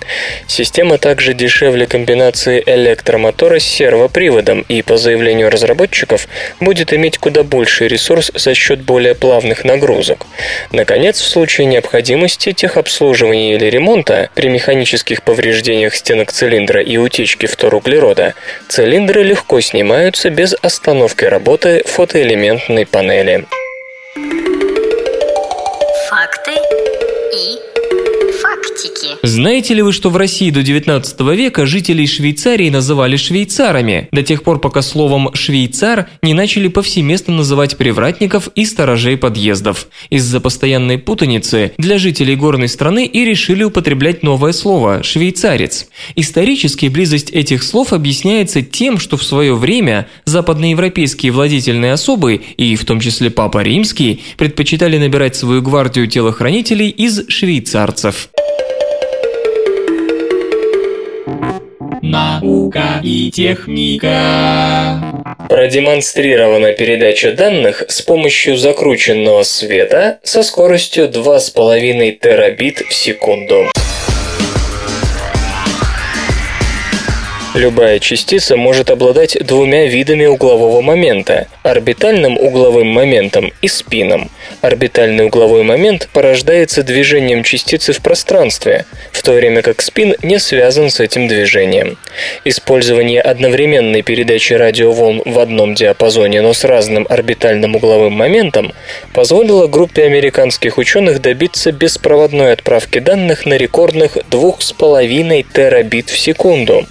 Система также дешевле комбинации электромотора с сервоприводом и, по заявлению разработчиков, будет иметь куда больший ресурс за счет более плавных нагрузок. Наконец, в случае необходимости техобслуживания или ремонта при механических повреждениях стенок цилиндра и утечки вторуглерода, цилиндры легко снимаются без остановки работы фотоэлементной панели. Знаете ли вы, что в России до 19 века жителей Швейцарии называли швейцарами, до тех пор, пока словом «швейцар» не начали повсеместно называть привратников и сторожей подъездов. Из-за постоянной путаницы для жителей горной страны и решили употреблять новое слово – «швейцарец». Исторически близость этих слов объясняется тем, что в свое время западноевропейские владетельные особы, и в том числе Папа Римский, предпочитали набирать свою гвардию телохранителей из швейцарцев. Наука и техника. Продемонстрирована передача данных с помощью закрученного света со скоростью 2,5 терабит в секунду. Любая частица может обладать двумя видами углового момента – орбитальным угловым моментом и спином. Орбитальный угловой момент порождается движением частицы в пространстве, в то время как спин не связан с этим движением. Использование одновременной передачи радиоволн в одном диапазоне, но с разным орбитальным угловым моментом позволило группе американских ученых добиться беспроводной отправки данных на рекордных 2,5 терабит в секунду.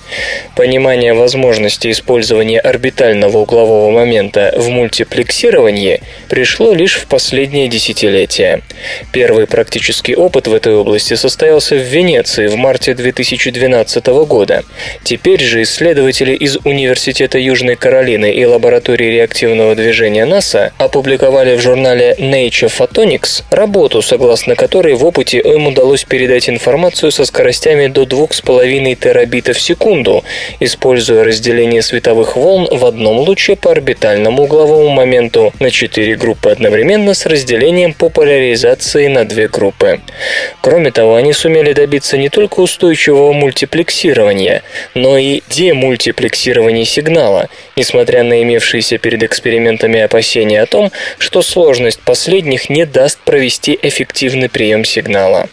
Понимание возможности использования орбитального углового момента в мультиплексировании пришло лишь в последние десятилетия. Первый практический опыт в этой области состоялся в Венеции в марте 2012 года. Теперь же исследователи из Университета Южной Каролины и лаборатории реактивного движения НАСА опубликовали в журнале Nature Photonics работу, согласно которой в опыте им удалось передать информацию со скоростями до 2,5 терабита в секунду используя разделение световых волн в одном луче по орбитальному угловому моменту на четыре группы одновременно с разделением по поляризации на две группы. Кроме того, они сумели добиться не только устойчивого мультиплексирования, но и демультиплексирования сигнала, несмотря на имевшиеся перед экспериментами опасения о том, что сложность последних не даст провести эффективный прием сигнала.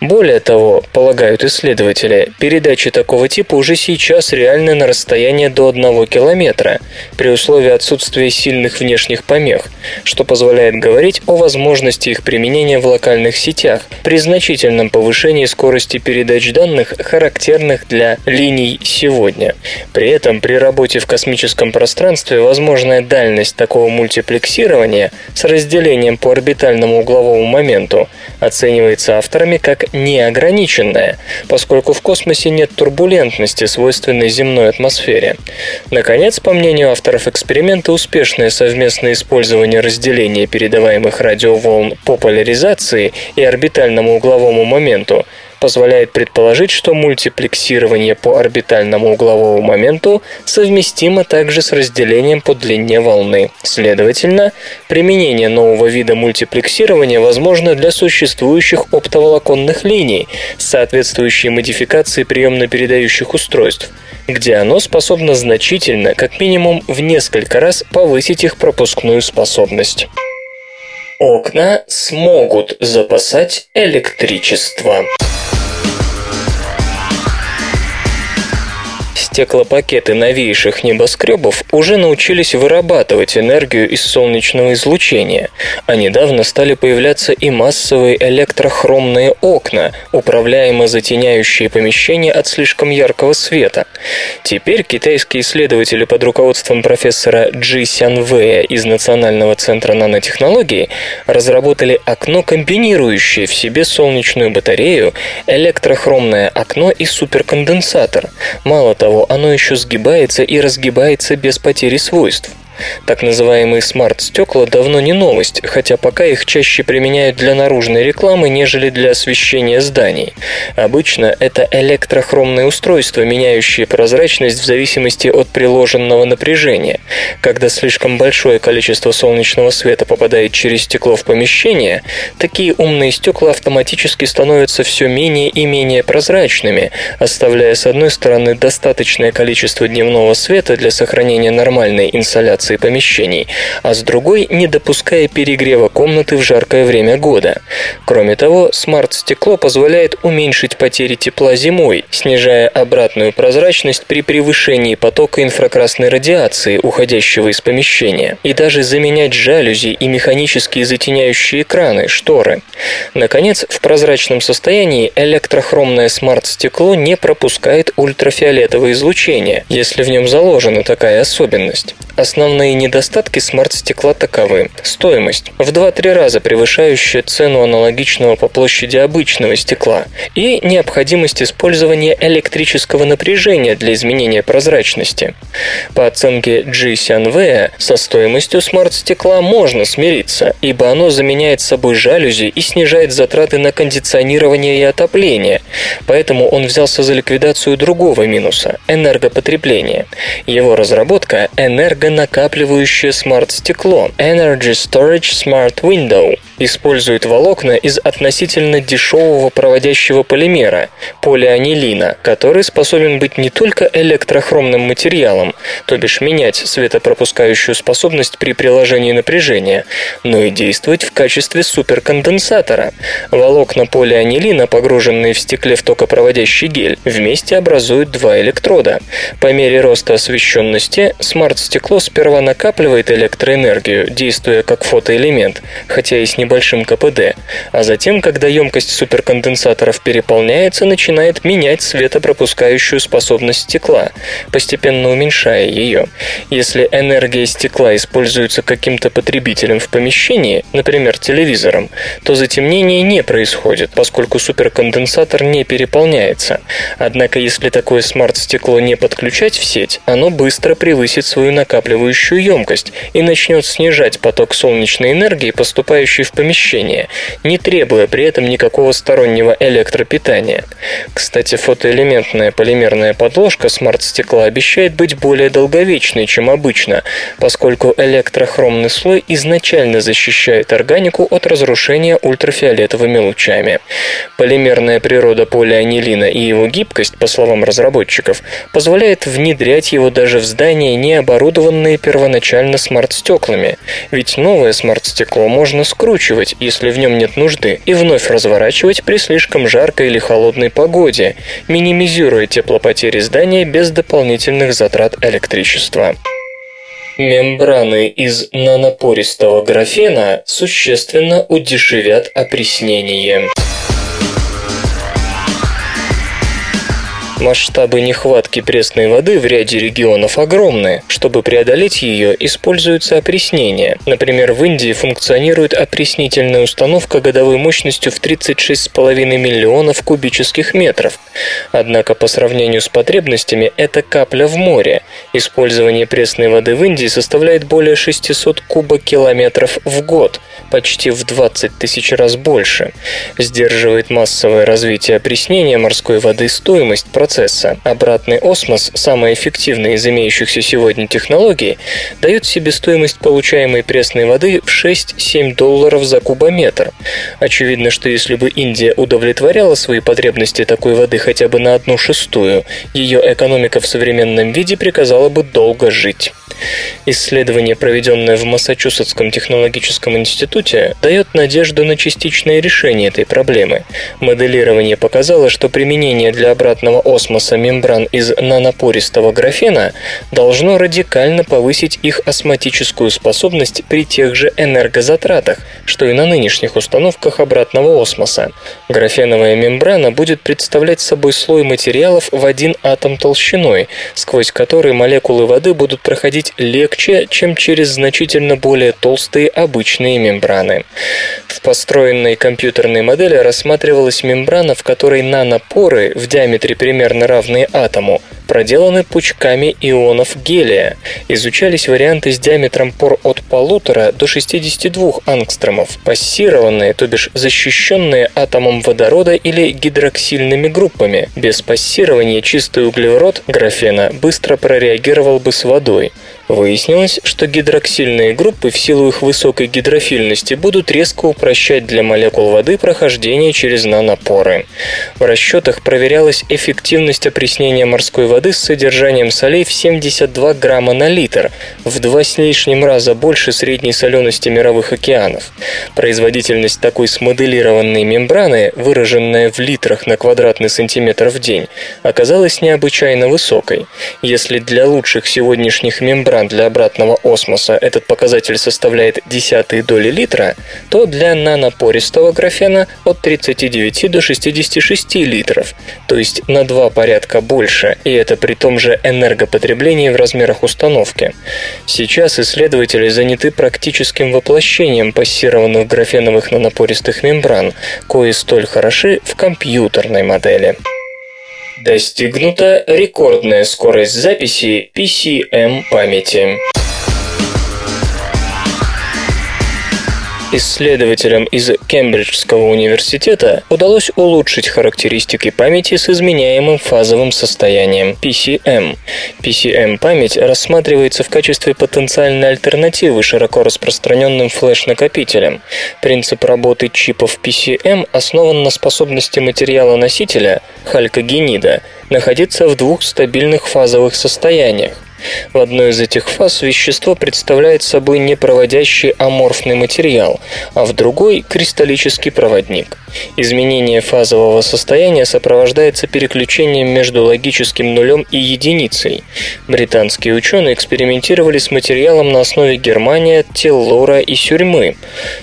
Более того, полагают исследователи, передачи такого типа уже сейчас реальны на расстоянии до 1 километра, при условии отсутствия сильных внешних помех, что позволяет говорить о возможности их применения в локальных сетях при значительном повышении скорости передач данных, характерных для линий сегодня. При этом при работе в космическом пространстве возможная дальность такого мультиплексирования с разделением по орбитальному угловому моменту оценивается авторами как неограниченная, поскольку в космосе нет турбулентности, свойственной земной атмосфере. Наконец, по мнению авторов эксперимента, успешное совместное использование разделения передаваемых радиоволн по поляризации и орбитальному угловому моменту позволяет предположить, что мультиплексирование по орбитальному угловому моменту совместимо также с разделением по длине волны. Следовательно, применение нового вида мультиплексирования возможно для существующих оптоволоконных линий соответствующей модификацией приемно-передающих устройств, где оно способно значительно, как минимум в несколько раз повысить их пропускную способность. Окна смогут запасать электричество. Стеклопакеты новейших небоскребов уже научились вырабатывать энергию из солнечного излучения, а недавно стали появляться и массовые электрохромные окна, управляемо затеняющие помещения от слишком яркого света. Теперь китайские исследователи под руководством профессора Джи Сянвэя из Национального центра нанотехнологий разработали окно, комбинирующее в себе солнечную батарею, электрохромное окно и суперконденсатор. Мало того, оно еще сгибается и разгибается без потери свойств. Так называемые смарт-стекла давно не новость, хотя пока их чаще применяют для наружной рекламы, нежели для освещения зданий. Обычно это электрохромные устройства, меняющие прозрачность в зависимости от приложенного напряжения. Когда слишком большое количество солнечного света попадает через стекло в помещение, такие умные стекла автоматически становятся все менее и менее прозрачными, оставляя с одной стороны достаточное количество дневного света для сохранения нормальной инсоляции вентиляции помещений, а с другой не допуская перегрева комнаты в жаркое время года. Кроме того, смарт-стекло позволяет уменьшить потери тепла зимой, снижая обратную прозрачность при превышении потока инфракрасной радиации, уходящего из помещения, и даже заменять жалюзи и механические затеняющие экраны, шторы. Наконец, в прозрачном состоянии электрохромное смарт-стекло не пропускает ультрафиолетовое излучение, если в нем заложена такая особенность. Основные недостатки смарт-стекла таковы. Стоимость в 2-3 раза превышающая цену аналогичного по площади обычного стекла и необходимость использования электрического напряжения для изменения прозрачности. По оценке G. Со стоимостью смарт-стекла можно смириться, ибо оно заменяет собой жалюзи и снижает затраты на кондиционирование и отопление, поэтому он взялся за ликвидацию другого минуса – энергопотребления. Его разработка – накапливающее смарт-стекло Energy Storage Smart Window использует волокна из относительно дешевого проводящего полимера – полианилина, который способен быть не только электрохромным материалом, то бишь менять светопропускающую способность при приложении напряжения, но и действовать в качестве суперконденсатора. Волокна полианилина, погруженные в стекле в токопроводящий гель, вместе образуют два электрода. По мере роста освещенности смарт-стекло сперва накапливает электроэнергию, действуя как фотоэлемент, хотя и с небольшим КПД, а затем, когда емкость суперконденсаторов переполняется, начинает менять светопропускающую способность стекла, постепенно уменьшая ее. Если энергия стекла используется каким-то потребителем в помещении, например, телевизором, то затемнение не происходит, поскольку суперконденсатор не переполняется. Однако, если такое смарт-стекло не подключать в сеть, оно быстро превысит свою накапливающую емкость и начнет снижать поток солнечной энергии, поступающей в помещение, не требуя при этом никакого стороннего электропитания. Кстати, фотоэлементная полимерная подложка смарт-стекла обещает быть более долговечной, чем обычно, поскольку электрохромный слой изначально защищает органику от разрушения ультрафиолетовыми лучами. Полимерная природа полианилина и его гибкость, по словам разработчиков, позволяет внедрять его даже в здания, не оборудованные первоначально смарт-стеклами, ведь новое смарт-стекло можно скручивать если в нем нет нужды, и вновь разворачивать при слишком жаркой или холодной погоде, минимизируя теплопотери здания без дополнительных затрат электричества. Мембраны из нанопористого графена существенно удешевят опреснение. Масштабы нехватки пресной воды в ряде регионов огромны. Чтобы преодолеть ее, используется опреснение. Например, в Индии функционирует опреснительная установка годовой мощностью в 36,5 миллионов кубических метров. Однако по сравнению с потребностями это капля в море. Использование пресной воды в Индии составляет более 600 кубокилометров в год, почти в 20 тысяч раз больше. Сдерживает массовое развитие опреснения морской воды стоимость процесса. Обратный осмос, самый эффективный из имеющихся сегодня технологий, дает себестоимость получаемой пресной воды в 6-7 долларов за кубометр. Очевидно, что если бы Индия удовлетворяла свои потребности такой воды хотя бы на одну шестую, ее экономика в современном виде приказала бы долго жить. Исследование, проведенное в Массачусетском технологическом институте, дает надежду на частичное решение этой проблемы. Моделирование показало, что применение для обратного осмоса мембран из нанопористого графена должно радикально повысить их осмотическую способность при тех же энергозатратах, что и на нынешних установках обратного осмоса. Графеновая мембрана будет представлять собой слой материалов в один атом толщиной, сквозь который молекулы воды будут проходить легче, чем через значительно более толстые обычные мембраны. В построенной компьютерной модели рассматривалась мембрана, в которой нанопоры в диаметре примерно равные атому проделаны пучками ионов гелия. Изучались варианты с диаметром пор от полутора до 62 ангстромов, пассированные, то бишь защищенные атомом водорода или гидроксильными группами. Без пассирования чистый углерод графена быстро прореагировал бы с водой. Выяснилось, что гидроксильные группы в силу их высокой гидрофильности будут резко упрощать для молекул воды прохождение через нанопоры. В расчетах проверялась эффективность опреснения морской воды с содержанием солей в 72 грамма на литр, в два с лишним раза больше средней солености мировых океанов. Производительность такой смоделированной мембраны, выраженная в литрах на квадратный сантиметр в день, оказалась необычайно высокой. Если для лучших сегодняшних мембран для обратного осмоса этот показатель составляет десятые доли литра, то для нанопористого графена от 39 до 66 литров, то есть на два порядка больше, и это при том же энергопотреблении в размерах установки. Сейчас исследователи заняты практическим воплощением пассированных графеновых нанопористых мембран, кои столь хороши в компьютерной модели. Достигнута рекордная скорость записи PCM памяти. Исследователям из Кембриджского университета удалось улучшить характеристики памяти с изменяемым фазовым состоянием PCM. PCM-память рассматривается в качестве потенциальной альтернативы широко распространенным флеш-накопителям. Принцип работы чипов PCM основан на способности материала-носителя, халькогенида, находиться в двух стабильных фазовых состояниях в одной из этих фаз вещество представляет собой непроводящий аморфный материал, а в другой – кристаллический проводник. Изменение фазового состояния сопровождается переключением между логическим нулем и единицей. Британские ученые экспериментировали с материалом на основе германия, теллора и сюрьмы.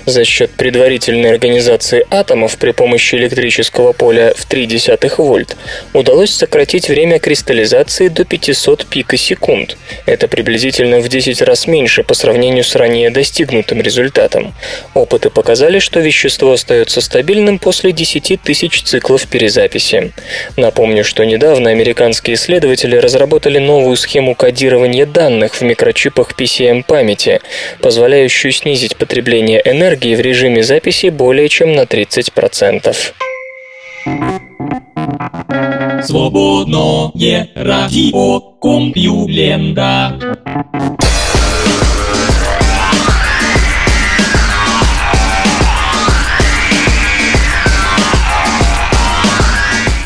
За счет предварительной организации атомов при помощи электрического поля в 0,3 вольт удалось сократить время кристаллизации до 500 пикосекунд секунд. Это приблизительно в 10 раз меньше по сравнению с ранее достигнутым результатом. Опыты показали, что вещество остается стабильным после 10 тысяч циклов перезаписи. Напомню, что недавно американские исследователи разработали новую схему кодирования данных в микрочипах PCM памяти, позволяющую снизить потребление энергии в режиме записи более чем на 30%. Свободное радио Компьюлента.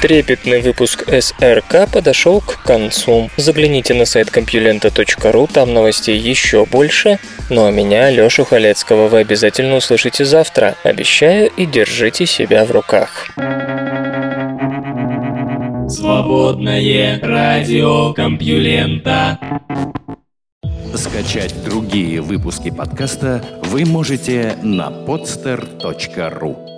Трепетный выпуск СРК подошел к концу. Загляните на сайт компьюлента.ру, там новостей еще больше. Ну а меня, Лешу Халецкого, вы обязательно услышите завтра. Обещаю и держите себя в руках. Свободное радио Компьюлента. Скачать другие выпуски подкаста вы можете на podster.ru